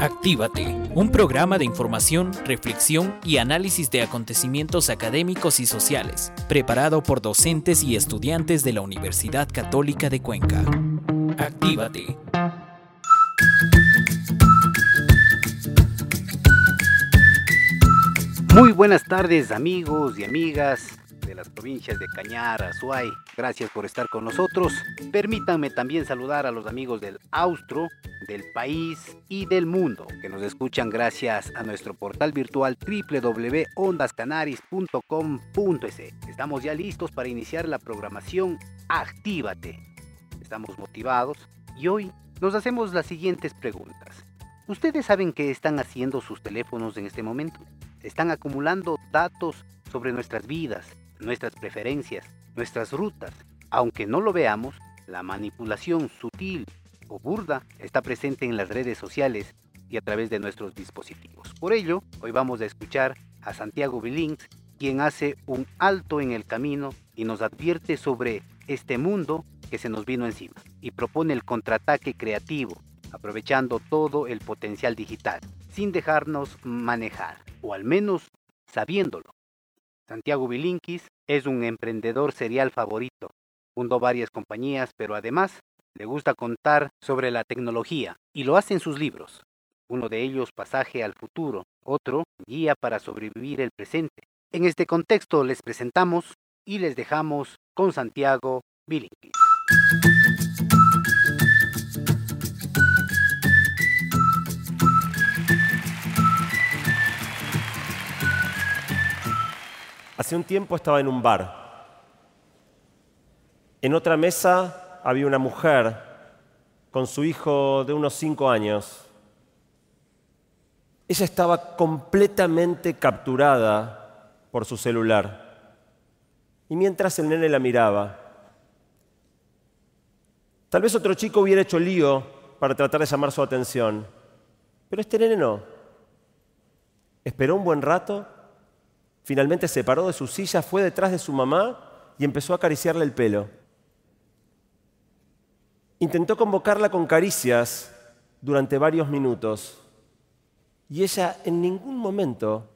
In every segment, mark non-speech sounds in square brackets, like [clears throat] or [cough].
Actívate, un programa de información, reflexión y análisis de acontecimientos académicos y sociales, preparado por docentes y estudiantes de la Universidad Católica de Cuenca. Actívate. Muy buenas tardes amigos y amigas las provincias de Cañar, Azuay. Gracias por estar con nosotros. Permítanme también saludar a los amigos del Austro, del país y del mundo que nos escuchan gracias a nuestro portal virtual www.ondascanaris.com.es. Estamos ya listos para iniciar la programación Actívate. Estamos motivados y hoy nos hacemos las siguientes preguntas. ¿Ustedes saben qué están haciendo sus teléfonos en este momento? Están acumulando datos sobre nuestras vidas, nuestras preferencias, nuestras rutas. Aunque no lo veamos, la manipulación sutil o burda está presente en las redes sociales y a través de nuestros dispositivos. Por ello, hoy vamos a escuchar a Santiago Bilinks, quien hace un alto en el camino y nos advierte sobre este mundo que se nos vino encima y propone el contraataque creativo, aprovechando todo el potencial digital, sin dejarnos manejar, o al menos sabiéndolo. Santiago Bilinkis es un emprendedor serial favorito. Fundó varias compañías, pero además le gusta contar sobre la tecnología y lo hace en sus libros. Uno de ellos, Pasaje al futuro, otro, Guía para sobrevivir el presente. En este contexto les presentamos y les dejamos con Santiago Bilinkis. Hace un tiempo estaba en un bar. En otra mesa había una mujer con su hijo de unos cinco años. Ella estaba completamente capturada por su celular. Y mientras el nene la miraba, tal vez otro chico hubiera hecho lío para tratar de llamar su atención, pero este nene no. Esperó un buen rato Finalmente se paró de su silla, fue detrás de su mamá y empezó a acariciarle el pelo. Intentó convocarla con caricias durante varios minutos y ella en ningún momento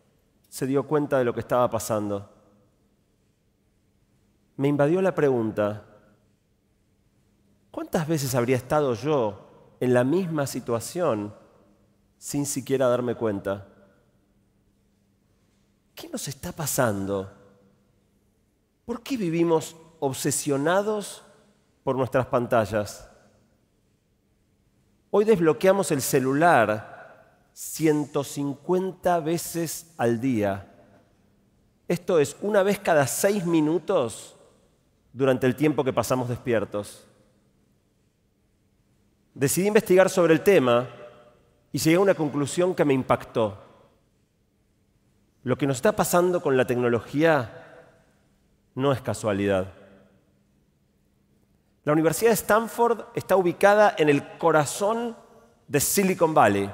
se dio cuenta de lo que estaba pasando. Me invadió la pregunta, ¿cuántas veces habría estado yo en la misma situación sin siquiera darme cuenta? ¿Qué nos está pasando? ¿Por qué vivimos obsesionados por nuestras pantallas? Hoy desbloqueamos el celular 150 veces al día. Esto es una vez cada seis minutos durante el tiempo que pasamos despiertos. Decidí investigar sobre el tema y llegué a una conclusión que me impactó. Lo que nos está pasando con la tecnología no es casualidad. La Universidad de Stanford está ubicada en el corazón de Silicon Valley,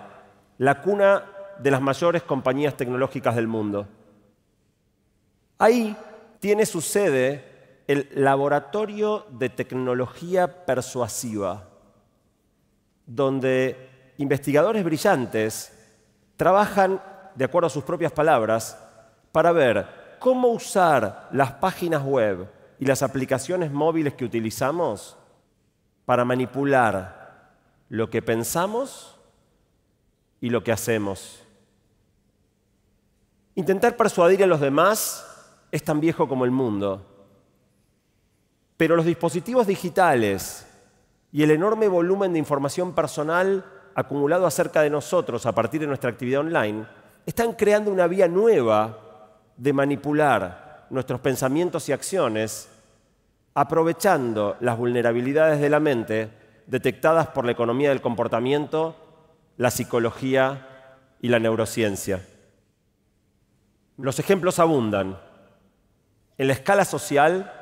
la cuna de las mayores compañías tecnológicas del mundo. Ahí tiene su sede el Laboratorio de Tecnología Persuasiva, donde investigadores brillantes trabajan de acuerdo a sus propias palabras, para ver cómo usar las páginas web y las aplicaciones móviles que utilizamos para manipular lo que pensamos y lo que hacemos. Intentar persuadir a los demás es tan viejo como el mundo. Pero los dispositivos digitales y el enorme volumen de información personal acumulado acerca de nosotros a partir de nuestra actividad online están creando una vía nueva de manipular nuestros pensamientos y acciones, aprovechando las vulnerabilidades de la mente detectadas por la economía del comportamiento, la psicología y la neurociencia. Los ejemplos abundan. En la escala social,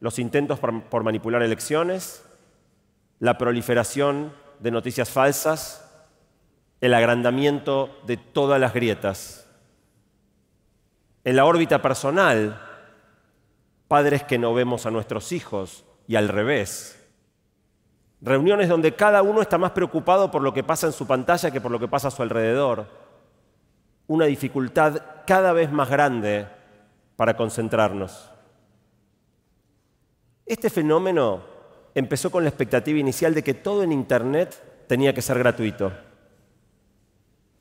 los intentos por, manipular elecciones, la proliferación de noticias falsas, el agrandamiento de todas las grietas. En la órbita personal, padres que no vemos a nuestros hijos y al revés. Reuniones donde cada uno está más preocupado por lo que pasa en su pantalla que por lo que pasa a su alrededor. Una dificultad cada vez más grande para concentrarnos. Este fenómeno empezó con la expectativa inicial de que todo en Internet tenía que ser gratuito.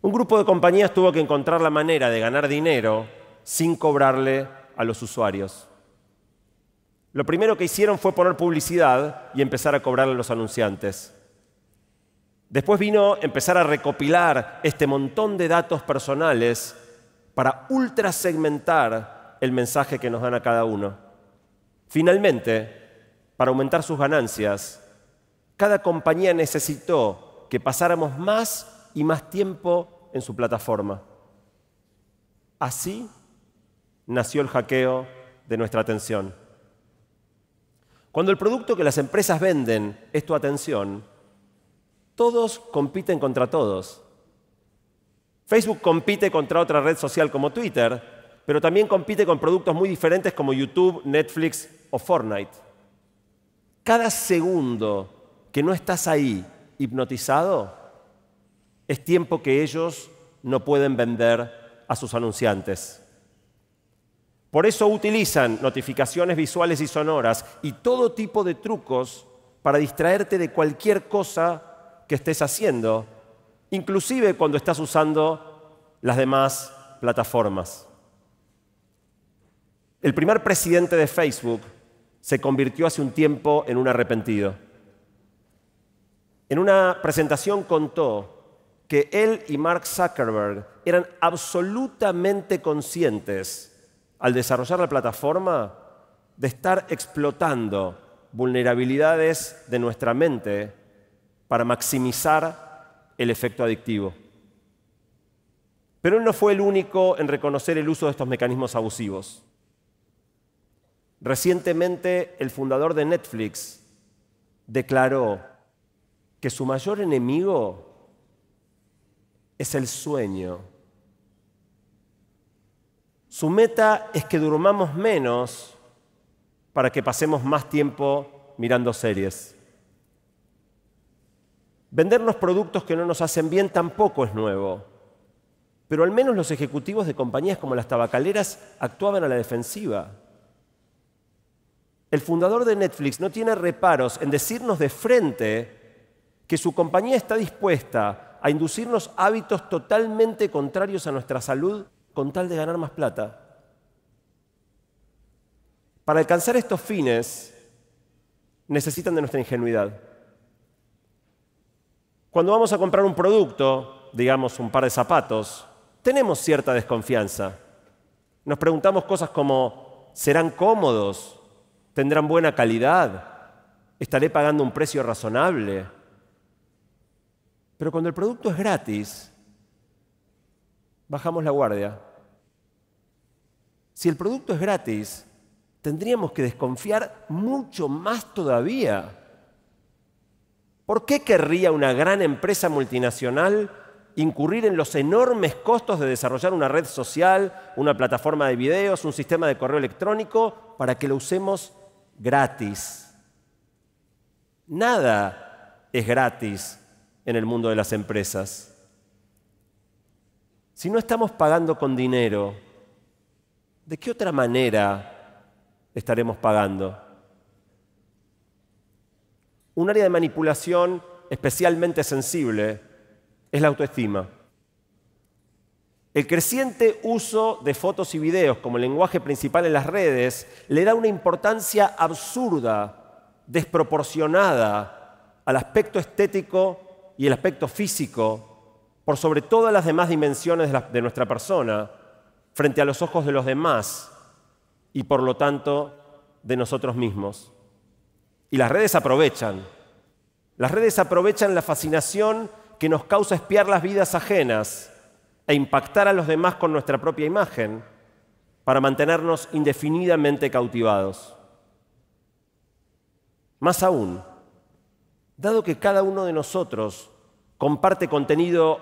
Un grupo de compañías tuvo que encontrar la manera de ganar dinero sin cobrarle a los usuarios. Lo primero que hicieron fue poner publicidad y empezar a cobrarle a los anunciantes. Después vino empezar a recopilar este montón de datos personales para ultra segmentar el mensaje que nos dan a cada uno. Finalmente, para aumentar sus ganancias, cada compañía necesitó que pasáramos más y más tiempo en su plataforma. Así nació el hackeo de nuestra atención. Cuando el producto que las empresas venden es tu atención, todos compiten contra todos. Facebook compite contra otra red social como Twitter, pero también compite con productos muy diferentes como YouTube, Netflix o Fortnite. Cada segundo que no estás ahí hipnotizado es tiempo que ellos no pueden vender a sus anunciantes. Por eso utilizan notificaciones visuales y sonoras y todo tipo de trucos para distraerte de cualquier cosa que estés haciendo, inclusive cuando estás usando las demás plataformas. El primer presidente de Facebook se convirtió hace un tiempo en un arrepentido. En una presentación contó que él y Mark Zuckerberg eran absolutamente conscientes al desarrollar la plataforma de estar explotando vulnerabilidades de nuestra mente para maximizar el efecto adictivo. Pero él no fue el único en reconocer el uso de estos mecanismos abusivos. Recientemente el fundador de Netflix declaró que su mayor enemigo es el sueño su meta es que durmamos menos para que pasemos más tiempo mirando series. Vendernos productos que no nos hacen bien tampoco es nuevo, pero al menos los ejecutivos de compañías como las tabacaleras actuaban a la defensiva. El fundador de Netflix no tiene reparos en decirnos de frente que su compañía está dispuesta a inducirnos hábitos totalmente contrarios a nuestra salud con tal de ganar más plata. Para alcanzar estos fines necesitan de nuestra ingenuidad. Cuando vamos a comprar un producto, digamos un par de zapatos, tenemos cierta desconfianza. Nos preguntamos cosas como, ¿serán cómodos? ¿Tendrán buena calidad? ¿Estaré pagando un precio razonable? Pero cuando el producto es gratis, bajamos la guardia. Si el producto es gratis, tendríamos que desconfiar mucho más todavía. ¿Por qué querría una gran empresa multinacional incurrir en los enormes costos de desarrollar una red social, una plataforma de videos, un sistema de correo electrónico para que lo usemos gratis? Nada es gratis en el mundo de las empresas. Si no estamos pagando con dinero, ¿de qué otra manera estaremos pagando? Un área de manipulación especialmente sensible es la autoestima. El creciente uso de fotos y videos como lenguaje principal en las redes le da una importancia absurda, desproporcionada al aspecto estético y el aspecto físico por sobre todas las demás dimensiones de, nuestra persona, frente a los ojos de los demás y por lo tanto de nosotros mismos. Y las redes aprovechan. Las redes aprovechan la fascinación que nos causa espiar las vidas ajenas e impactar a los demás con nuestra propia imagen para mantenernos indefinidamente cautivados. Más aún, dado que cada uno de nosotros comparte contenido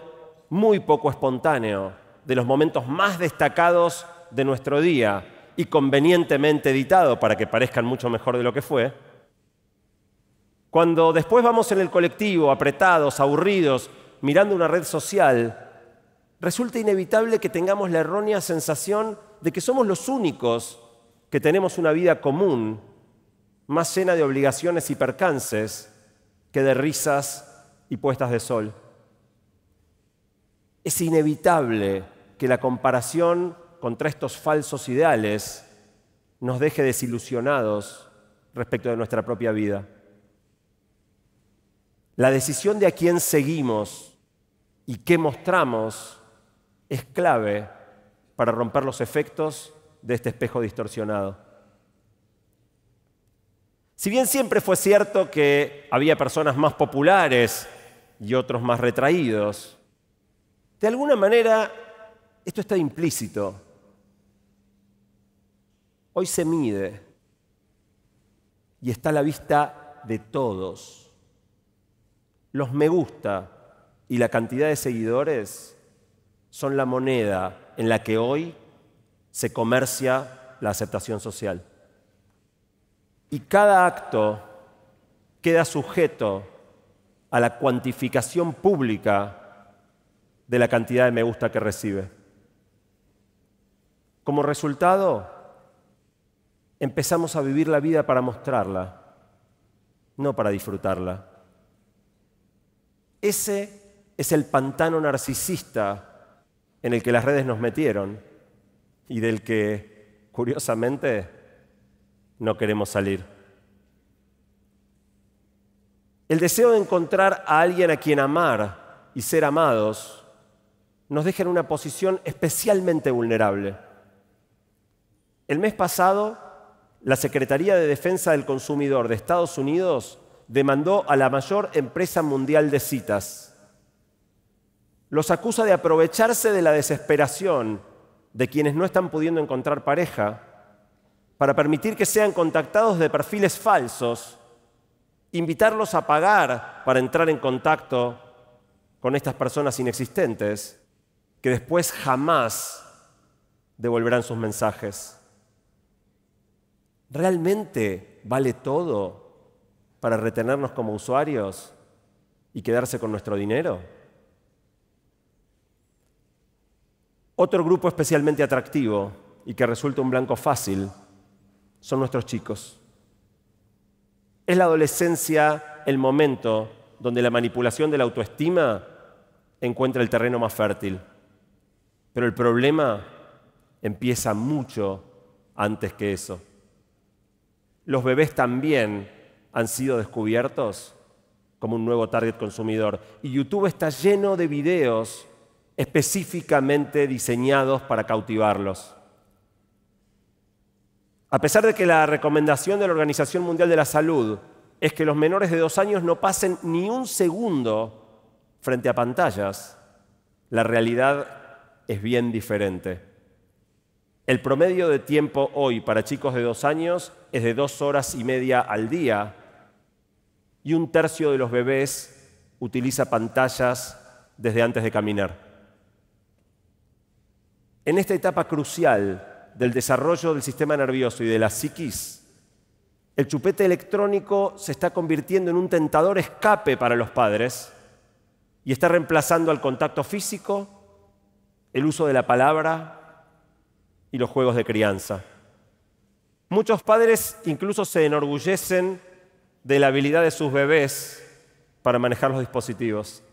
muy poco espontáneo, de los momentos más destacados de nuestro día y convenientemente editado para que parezcan mucho mejor de lo que fue, Cuando después vamos en el colectivo, apretados, aburridos, mirando una red social, resulta inevitable que tengamos la errónea sensación de que somos los únicos que tenemos una vida común, más llena de obligaciones y percances que de risas y puestas de sol. Es inevitable que la comparación contra estos falsos ideales nos deje desilusionados respecto de nuestra propia vida. La decisión de a quién seguimos y qué mostramos es clave para romper los efectos de este espejo distorsionado. Si bien siempre fue cierto que había personas más populares y otros más retraídos, de alguna manera esto está implícito. Hoy se mide y está a la vista de todos. Los me gusta y la cantidad de seguidores son la moneda en la que hoy se comercia la aceptación social. Y cada acto queda sujeto a la cuantificación pública de la cantidad de me gusta que recibe. Como resultado, empezamos a vivir la vida para mostrarla, no para disfrutarla. Ese es el pantano narcisista en el que las redes nos metieron y del que, curiosamente, no queremos salir. El deseo de encontrar a alguien a quien amar y ser amados nos deja en una posición especialmente vulnerable. El mes pasado, la Secretaría de Defensa del Consumidor de Estados Unidos demandó a la mayor empresa mundial de citas. Los acusa de aprovecharse de la desesperación de quienes no están pudiendo encontrar pareja para permitir que sean contactados de perfiles falsos, invitarlos a pagar para entrar en contacto con estas personas inexistentes, que después jamás devolverán sus mensajes. ¿Realmente vale todo para retenernos como usuarios y quedarse con nuestro dinero? Otro grupo especialmente atractivo y que resulta un blanco fácil son nuestros chicos. Es la adolescencia el momento donde la manipulación de la autoestima encuentra el terreno más fértil. Pero el problema empieza mucho antes que eso. Los bebés también han sido descubiertos como un nuevo target consumidor. Y YouTube está lleno de videos específicamente diseñados para cautivarlos. A pesar de que la recomendación de la Organización Mundial de la Salud es que los menores de dos años no pasen ni un segundo frente a pantallas, la realidad es bien diferente. El promedio de tiempo hoy para chicos de dos años es de dos horas y media al día y un tercio de los bebés utiliza pantallas desde antes de caminar. En esta etapa crucial del desarrollo del sistema nervioso y de la psiquis, el chupete electrónico se está convirtiendo en un tentador escape para los padres y está reemplazando al contacto físico, el uso de la palabra y los juegos de crianza. Muchos padres incluso se enorgullecen de la habilidad de sus bebés para manejar los dispositivos.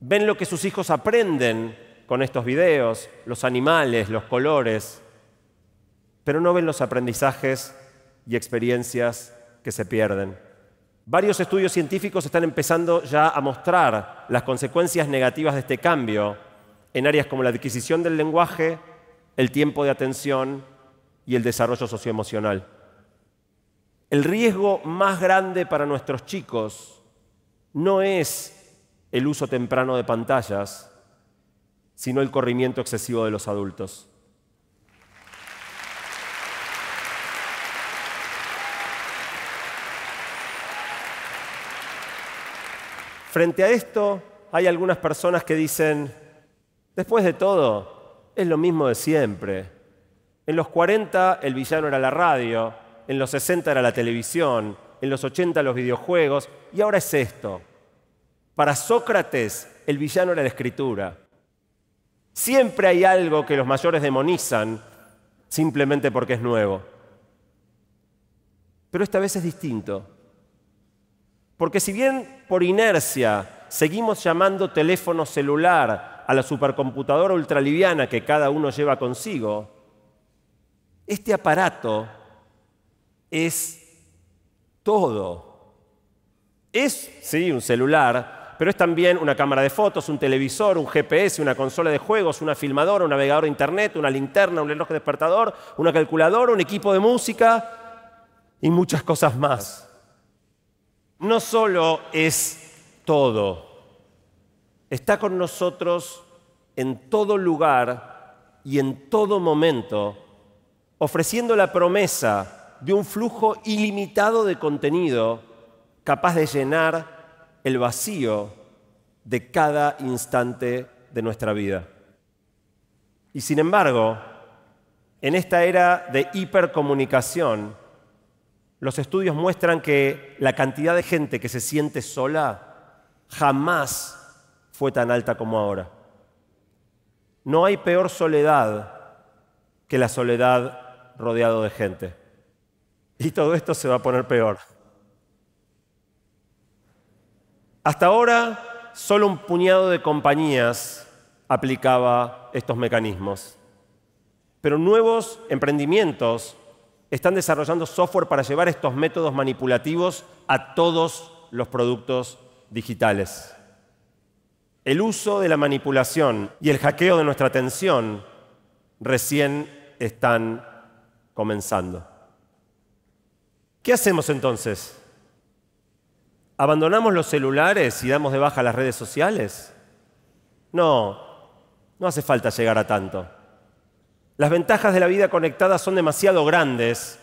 Ven lo que sus hijos aprenden con estos videos, los animales, los colores, pero no ven los aprendizajes y experiencias que se pierden. Varios estudios científicos están empezando ya a mostrar las consecuencias negativas de este cambio en áreas como la adquisición del lenguaje, el tiempo de atención y el desarrollo socioemocional. El riesgo más grande para nuestros chicos no es el uso temprano de pantallas, sino el corrimiento excesivo de los adultos. Frente a esto, hay algunas personas que dicen, después de todo, es lo mismo de siempre. En los 40 el villano era la radio, en los 60 era la televisión, en los 80 los videojuegos, y ahora es esto. Para Sócrates, el villano era la escritura. Siempre hay algo que los mayores demonizan simplemente porque es nuevo. Pero esta vez es distinto. Porque si bien por inercia seguimos llamando teléfono celular a la supercomputadora ultraliviana que cada uno lleva consigo, este aparato es todo. Es, sí, un celular, pero es también una cámara de fotos, un televisor, un GPS, una consola de juegos, una filmadora, un navegador de internet, una linterna, un reloj despertador, una calculadora, un equipo de música y muchas cosas más. No solo es todo, está con nosotros en todo lugar y en todo momento, ofreciendo la promesa de un flujo ilimitado de contenido capaz de llenar el vacío de cada instante de nuestra vida. Y sin embargo, en esta era de hipercomunicación, los estudios muestran que la cantidad de gente que se siente sola jamás fue tan alta como ahora. No hay peor soledad que la soledad rodeado de gente. Y todo esto se va a poner peor. Hasta ahora, solo un puñado de compañías aplicaba estos mecanismos. Pero nuevos emprendimientos están desarrollando software para llevar estos métodos manipulativos a todos los productos digitales. El uso de la manipulación y el hackeo de nuestra atención recién están comenzando. ¿Qué hacemos entonces? ¿Abandonamos los celulares y damos de baja las redes sociales? No, no hace falta llegar a tanto. Las ventajas de la vida conectada son demasiado grandes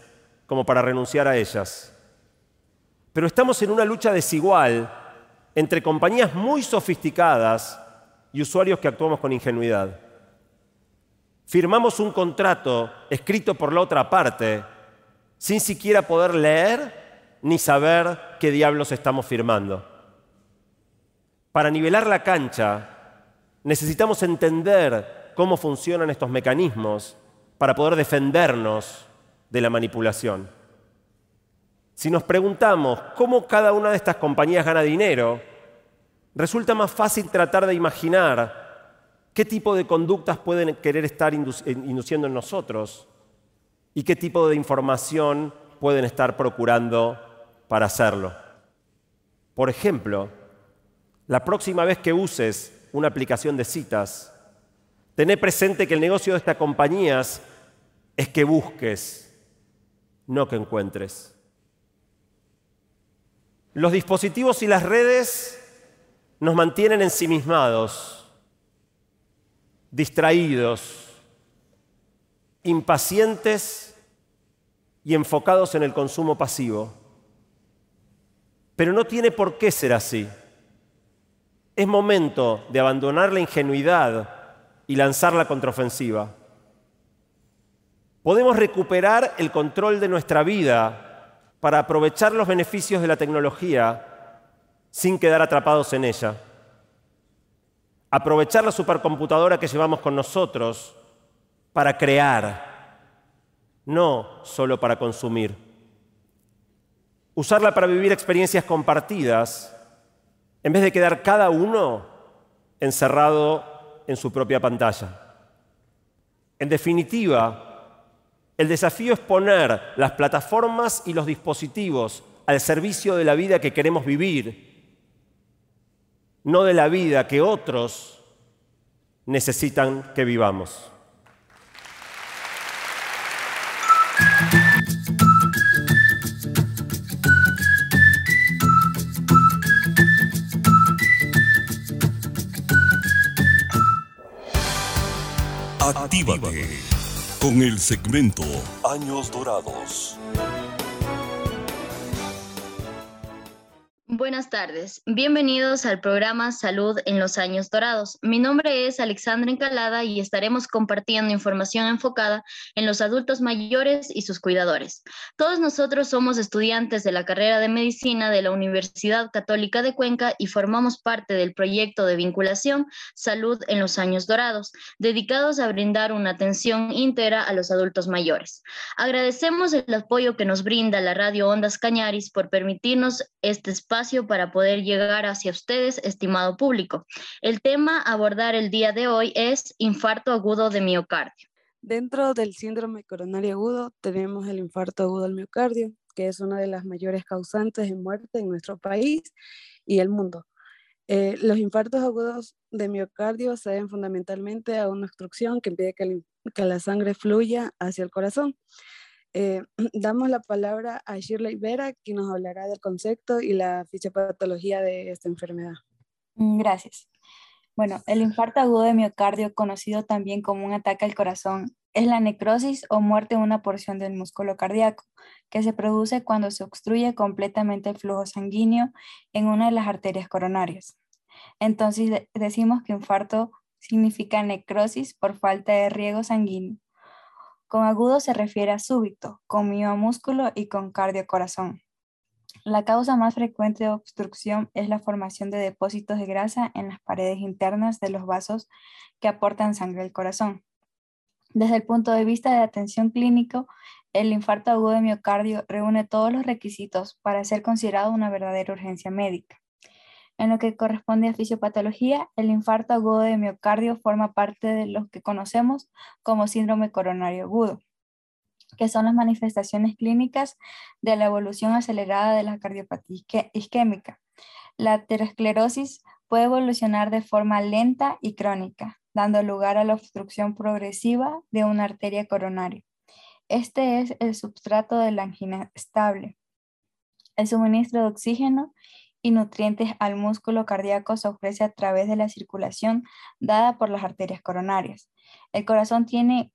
como para renunciar a ellas. Pero estamos en una lucha desigual entre compañías muy sofisticadas y usuarios que actuamos con ingenuidad. Firmamos un contrato escrito por la otra parte sin siquiera poder leer ni saber qué diablos estamos firmando. Para nivelar la cancha, necesitamos entender cómo funcionan estos mecanismos para poder defendernos de la manipulación. Si nos preguntamos cómo cada una de estas compañías gana dinero, resulta más fácil tratar de imaginar qué tipo de conductas pueden querer estar induciendo en nosotros y qué tipo de información pueden estar procurando para hacerlo. Por ejemplo, la próxima vez que uses una aplicación de citas, tené presente que el negocio de estas compañías es que busques, no que encuentres. Los dispositivos y las redes nos mantienen ensimismados, distraídos, impacientes y enfocados en el consumo pasivo. Pero no tiene por qué ser así. Es momento de abandonar la ingenuidad y lanzar la contraofensiva. Podemos recuperar el control de nuestra vida para aprovechar los beneficios de la tecnología sin quedar atrapados en ella. Aprovechar la supercomputadora que llevamos con nosotros para crear, no solo para consumir. Usarla para vivir experiencias compartidas, en vez de quedar cada uno encerrado en su propia pantalla. En definitiva, el desafío es poner las plataformas y los dispositivos al servicio de la vida que queremos vivir, no de la vida que otros necesitan que vivamos. Con el segmento Años Dorados. Buenas tardes, bienvenidos al programa Salud en los Años Dorados. Mi nombre es Alexandra Encalada y estaremos compartiendo información enfocada en los adultos mayores y sus cuidadores. Todos nosotros somos estudiantes de la carrera de medicina de la Universidad Católica de Cuenca y formamos parte del proyecto de vinculación Salud en los Años Dorados, dedicados a brindar una atención íntegra a los adultos mayores. Agradecemos el apoyo que nos brinda la Radio Ondas Cañaris por permitirnos este espacio para poder llegar hacia ustedes, estimado público. El tema a abordar el día de hoy es infarto agudo de miocardio. Dentro del síndrome coronario agudo tenemos el infarto agudo del miocardio, que es una de las mayores causantes de muerte en nuestro país y el mundo. Eh, los infartos agudos de miocardio se deben fundamentalmente a una obstrucción que impide que, que la sangre fluya hacia el corazón. Eh, [clears throat] damos la palabra a Shirley Vera, quien nos hablará del concepto y la fisiopatología de esta enfermedad. Mm, gracias. Bueno, el infarto agudo de miocardio, conocido también como un ataque al corazón, es la necrosis o muerte de una porción del músculo cardíaco, que se produce cuando se obstruye completamente el flujo sanguíneo en una de las arterias coronarias. Entonces decimos que infarto significa necrosis por falta de riego sanguíneo con agudo se refiere a súbito, con miomúsculo y con cardio-corazón. La causa más frecuente de obstrucción es la formación de depósitos de grasa en las paredes internas de los vasos que aportan sangre al corazón. Desde el punto de vista de atención clínico, el infarto agudo de miocardio reúne todos los requisitos para ser considerado una verdadera urgencia médica. En lo que corresponde a fisiopatología, el infarto agudo de miocardio forma parte de lo que conocemos como síndrome coronario agudo, que son las manifestaciones clínicas de la evolución acelerada de la cardiopatía isquémica. La aterosclerosis puede evolucionar de forma lenta y crónica, dando lugar a la obstrucción progresiva de una arteria coronaria. Este es el substrato de la angina estable. El suministro de oxígeno y nutrientes al músculo cardíaco se ofrece a través de la circulación dada por las arterias coronarias. El corazón tiene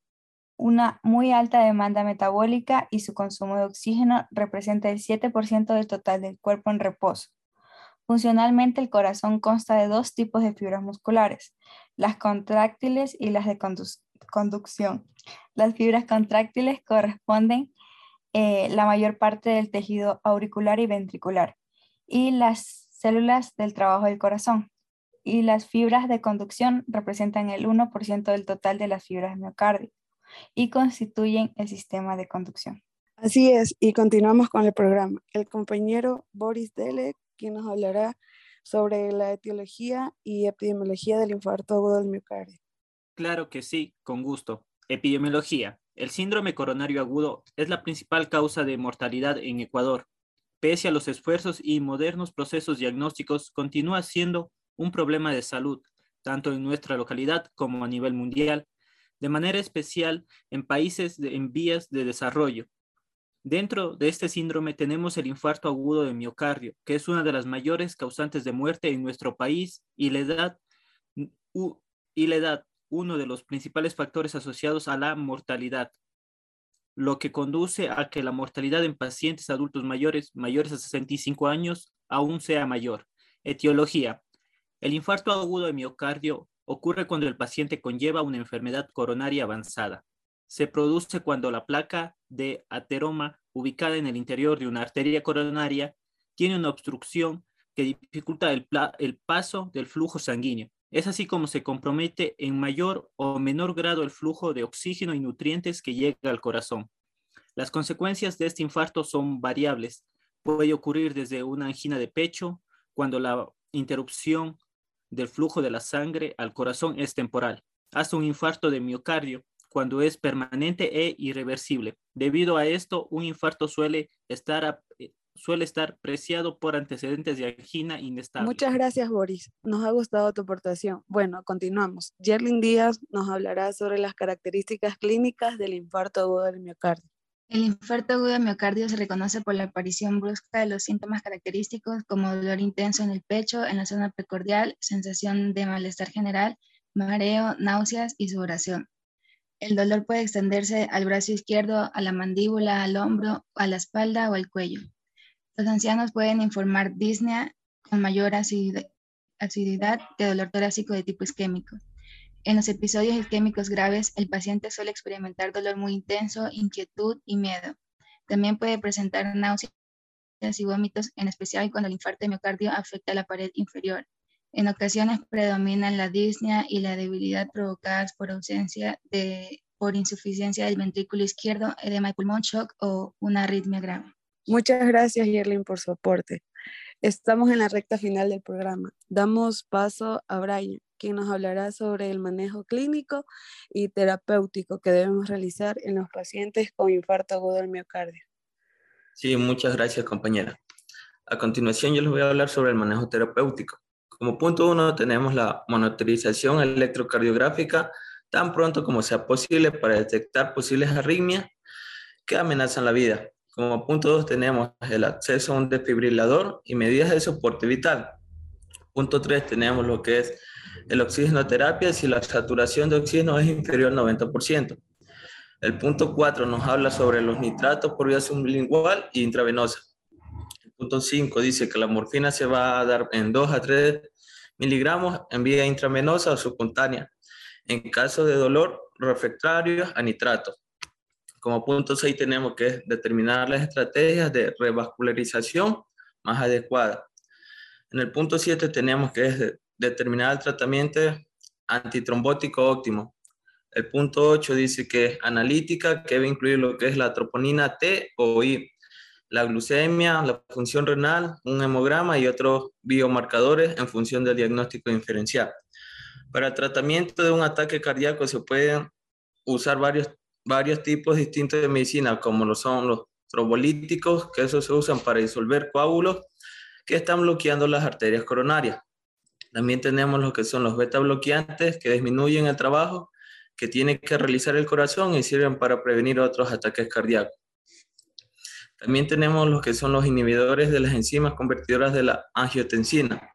una muy alta demanda metabólica y su consumo de oxígeno representa el 7% del total del cuerpo en reposo. Funcionalmente, el corazón consta de dos tipos de fibras musculares, las contráctiles y las de conducción. Las fibras contráctiles corresponden eh, la mayor parte del tejido auricular y ventricular y las células del trabajo del corazón. Y las fibras de conducción representan el 1% del total de las fibras de miocardio y constituyen el sistema de conducción. Así es, y continuamos con el programa. El compañero Boris Dele, quien nos hablará sobre la etiología y epidemiología del infarto agudo del miocardio. Claro que sí, con gusto. Epidemiología. El síndrome coronario agudo es la principal causa de mortalidad en Ecuador pese a los esfuerzos y modernos procesos diagnósticos, continúa siendo un problema de salud, tanto en nuestra localidad como a nivel mundial, de manera especial en países en vías de desarrollo. Dentro de este síndrome tenemos el infarto agudo de miocardio, que es una de las mayores causantes de muerte en nuestro país y la edad, y la edad uno de los principales factores asociados a la mortalidad lo que conduce a que la mortalidad en pacientes adultos mayores, mayores a 65 años, aún sea mayor. Etiología. El infarto agudo de miocardio ocurre cuando el paciente conlleva una enfermedad coronaria avanzada. Se produce cuando la placa de ateroma ubicada en el interior de una arteria coronaria tiene una obstrucción que dificulta el, el paso del flujo sanguíneo. Es así como se compromete en mayor o menor grado el flujo de oxígeno y nutrientes que llega al corazón. Las consecuencias de este infarto son variables. Puede ocurrir desde una angina de pecho, cuando la interrupción del flujo de la sangre al corazón es temporal, hasta un infarto de miocardio, cuando es permanente e irreversible. Debido a esto, un infarto suele estar suele estar preciado por antecedentes de angina inestable. Muchas gracias, Boris. Nos ha gustado tu aportación. Bueno, continuamos. Jerlyn Díaz nos hablará sobre las características clínicas del infarto agudo del miocardio. El infarto agudo de miocardio se reconoce por la aparición brusca de los síntomas característicos como dolor intenso en el pecho, en la zona precordial, sensación de malestar general, mareo, náuseas y sudoración. El dolor puede extenderse al brazo izquierdo, a la mandíbula, al hombro, a la espalda o al cuello. Los ancianos pueden informar disnea con mayor acididad que dolor torácico de tipo isquémico. En los episodios isquémicos graves, el paciente suele experimentar dolor muy intenso, inquietud y miedo. También puede presentar náuseas y vómitos, en especial cuando el infarto de miocardio afecta la pared inferior. En ocasiones predominan la disnea y la debilidad provocadas por ausencia de, por insuficiencia del ventrículo izquierdo, edema de pulmón, shock o una arritmia grave. Muchas gracias, Yerlin, por su aporte. Estamos en la recta final del programa. Damos paso a Brian, quien nos hablará sobre el manejo clínico y terapéutico que debemos realizar en los pacientes con infarto agudo del miocardio. Sí, muchas gracias, compañera. A continuación, yo les voy a hablar sobre el manejo terapéutico. Como punto uno, tenemos la monitorización electrocardiográfica tan pronto como sea posible para detectar posibles arritmias que amenazan la vida. Como punto dos, tenemos el acceso a un desfibrilador y medidas de soporte vital. Punto tres, tenemos lo que es el oxigenoterapia si la saturación de oxígeno es inferior al 90%. El punto 4 nos habla sobre los nitratos por vía sublingual e intravenosa. El punto 5 dice que la morfina se va a dar en 2 a 3 miligramos en vía intravenosa o subcutánea en caso de dolor refractario a nitrato. Como punto 6 tenemos que determinar las estrategias de revascularización más adecuadas. En el punto 7 tenemos que es determinar el tratamiento antitrombótico óptimo. El punto 8 dice que es analítica, que debe incluir lo que es la troponina T o I, la glucemia, la función renal, un hemograma y otros biomarcadores en función del diagnóstico diferencial. Para el tratamiento de un ataque cardíaco se pueden usar varios, varios tipos distintos de medicina, como lo son los trombolíticos, que esos se usan para disolver coágulos que están bloqueando las arterias coronarias. También tenemos lo que son los beta bloqueantes que disminuyen el trabajo que tiene que realizar el corazón y sirven para prevenir otros ataques cardíacos. También tenemos lo que son los inhibidores de las enzimas convertidoras de la angiotensina,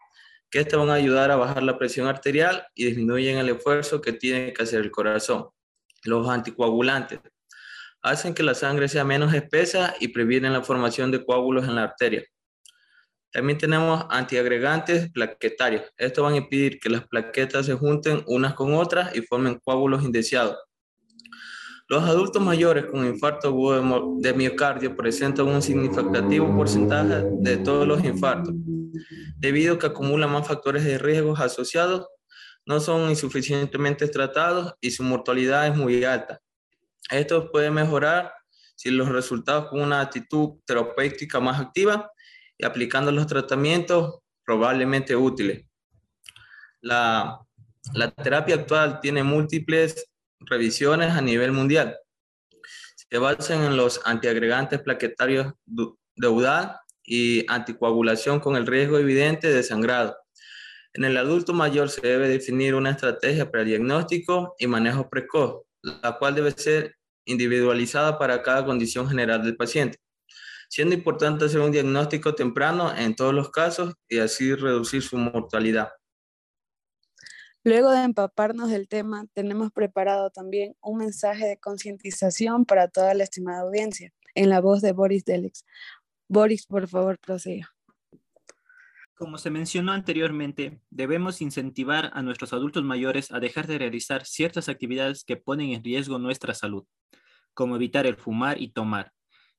que estas van a ayudar a bajar la presión arterial y disminuyen el esfuerzo que tiene que hacer el corazón. Los anticoagulantes hacen que la sangre sea menos espesa y previenen la formación de coágulos en la arteria. También tenemos antiagregantes plaquetarios. Estos van a impedir que las plaquetas se junten unas con otras y formen coágulos indeseados. Los adultos mayores con infarto agudo de miocardio presentan un significativo porcentaje de todos los infartos, debido a que acumulan más factores de riesgo asociados, no son insuficientemente tratados y su mortalidad es muy alta. Esto puede mejorar si los resultados con una actitud terapéutica más activa y aplicando los tratamientos probablemente útiles. La, la terapia actual tiene múltiples revisiones a nivel mundial. Se basan en los antiagregantes plaquetarios de UDAL y anticoagulación con el riesgo evidente de sangrado. En el adulto mayor se debe definir una estrategia para diagnóstico y manejo precoz, la cual debe ser individualizada para cada condición general del paciente siendo importante hacer un diagnóstico temprano en todos los casos y así reducir su mortalidad. Luego de empaparnos del tema, tenemos preparado también un mensaje de concientización para toda la estimada audiencia, en la voz de Boris Delix. Boris, por favor, prosiga. Como se mencionó anteriormente, debemos incentivar a nuestros adultos mayores a dejar de realizar ciertas actividades que ponen en riesgo nuestra salud, como evitar el fumar y tomar,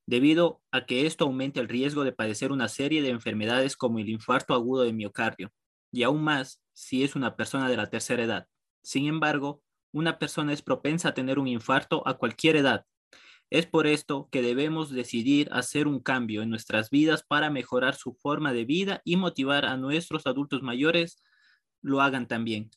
debido a que esto aumenta el riesgo de padecer una serie de enfermedades como el infarto agudo de miocardio, y aún más si es una persona de la tercera edad. Sin embargo, una persona es propensa a tener un infarto a cualquier edad. Es por esto que debemos decidir hacer un cambio en nuestras vidas para mejorar su forma de vida y motivar a nuestros adultos mayores lo hagan también.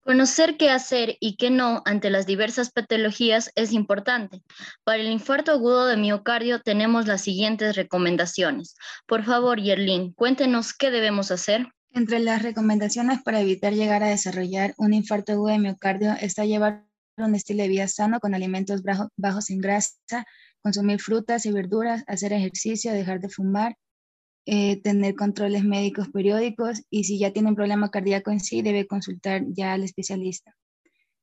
Conocer qué hacer y qué no ante las diversas patologías es importante. Para el infarto agudo de miocardio tenemos las siguientes recomendaciones. Por favor, Yerlin, cuéntenos qué debemos hacer. Entre las recomendaciones para evitar llegar a desarrollar un infarto agudo de miocardio está llevar un estilo de vida sano con alimentos bajos en grasa, consumir frutas y verduras, hacer ejercicio, dejar de fumar, eh, tener controles médicos periódicos y si ya tiene un problema cardíaco en sí, debe consultar ya al especialista.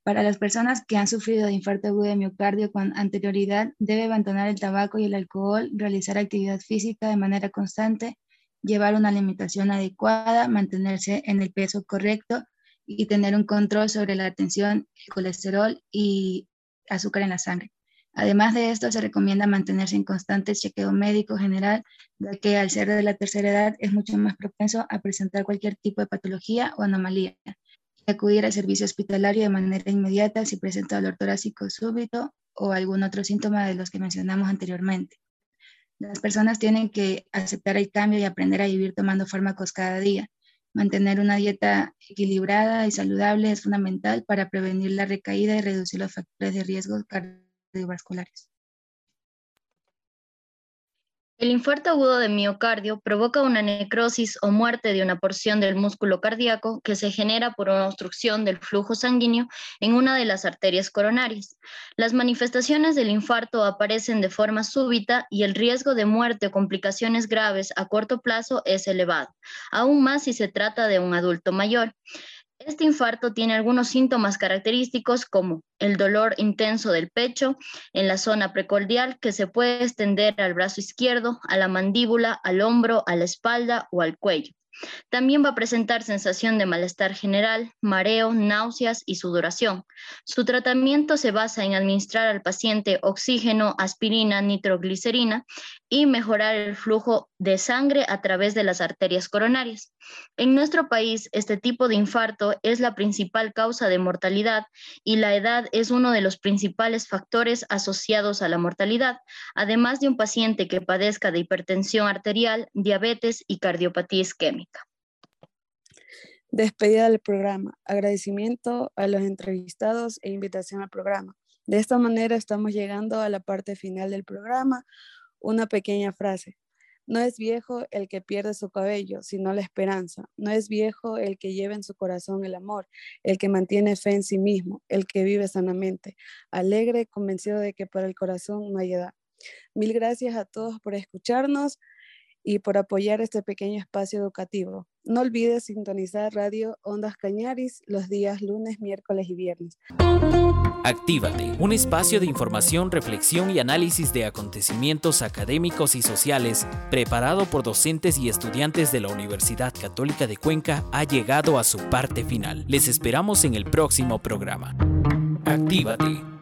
Para las personas que han sufrido de infarto agudo de miocardio con anterioridad, debe abandonar el tabaco y el alcohol, realizar actividad física de manera constante llevar una alimentación adecuada, mantenerse en el peso correcto y tener un control sobre la tensión, el colesterol y azúcar en la sangre. Además de esto, se recomienda mantenerse en constante chequeo médico general, ya que al ser de la tercera edad es mucho más propenso a presentar cualquier tipo de patología o anomalía. Y acudir al servicio hospitalario de manera inmediata si presenta dolor torácico súbito o algún otro síntoma de los que mencionamos anteriormente. Las personas tienen que aceptar el cambio y aprender a vivir tomando fármacos cada día. Mantener una dieta equilibrada y saludable es fundamental para prevenir la recaída y reducir los factores de riesgo cardiovasculares. El infarto agudo de miocardio provoca una necrosis o muerte de una porción del músculo cardíaco que se genera por una obstrucción del flujo sanguíneo en una de las arterias coronarias. Las manifestaciones del infarto aparecen de forma súbita y el riesgo de muerte o complicaciones graves a corto plazo es elevado, aún más si se trata de un adulto mayor. Este infarto tiene algunos síntomas característicos como el dolor intenso del pecho en la zona precordial que se puede extender al brazo izquierdo, a la mandíbula, al hombro, a la espalda o al cuello. También va a presentar sensación de malestar general, mareo, náuseas y sudoración. Su tratamiento se basa en administrar al paciente oxígeno, aspirina, nitroglicerina y mejorar el flujo de sangre a través de las arterias coronarias. En nuestro país, este tipo de infarto es la principal causa de mortalidad y la edad es uno de los principales factores asociados a la mortalidad, además de un paciente que padezca de hipertensión arterial, diabetes y cardiopatía isquémica. Despedida del programa. Agradecimiento a los entrevistados e invitación al programa. De esta manera estamos llegando a la parte final del programa. Una pequeña frase. No es viejo el que pierde su cabello, sino la esperanza. No es viejo el que lleva en su corazón el amor, el que mantiene fe en sí mismo, el que vive sanamente, alegre, convencido de que para el corazón no hay edad. Mil gracias a todos por escucharnos y por apoyar este pequeño espacio educativo. No olvides sintonizar Radio Ondas Cañaris los días lunes, miércoles y viernes. Actívate, un espacio de información, reflexión y análisis de acontecimientos académicos y sociales, preparado por docentes y estudiantes de la Universidad Católica de Cuenca, ha llegado a su parte final. Les esperamos en el próximo programa. Actívate.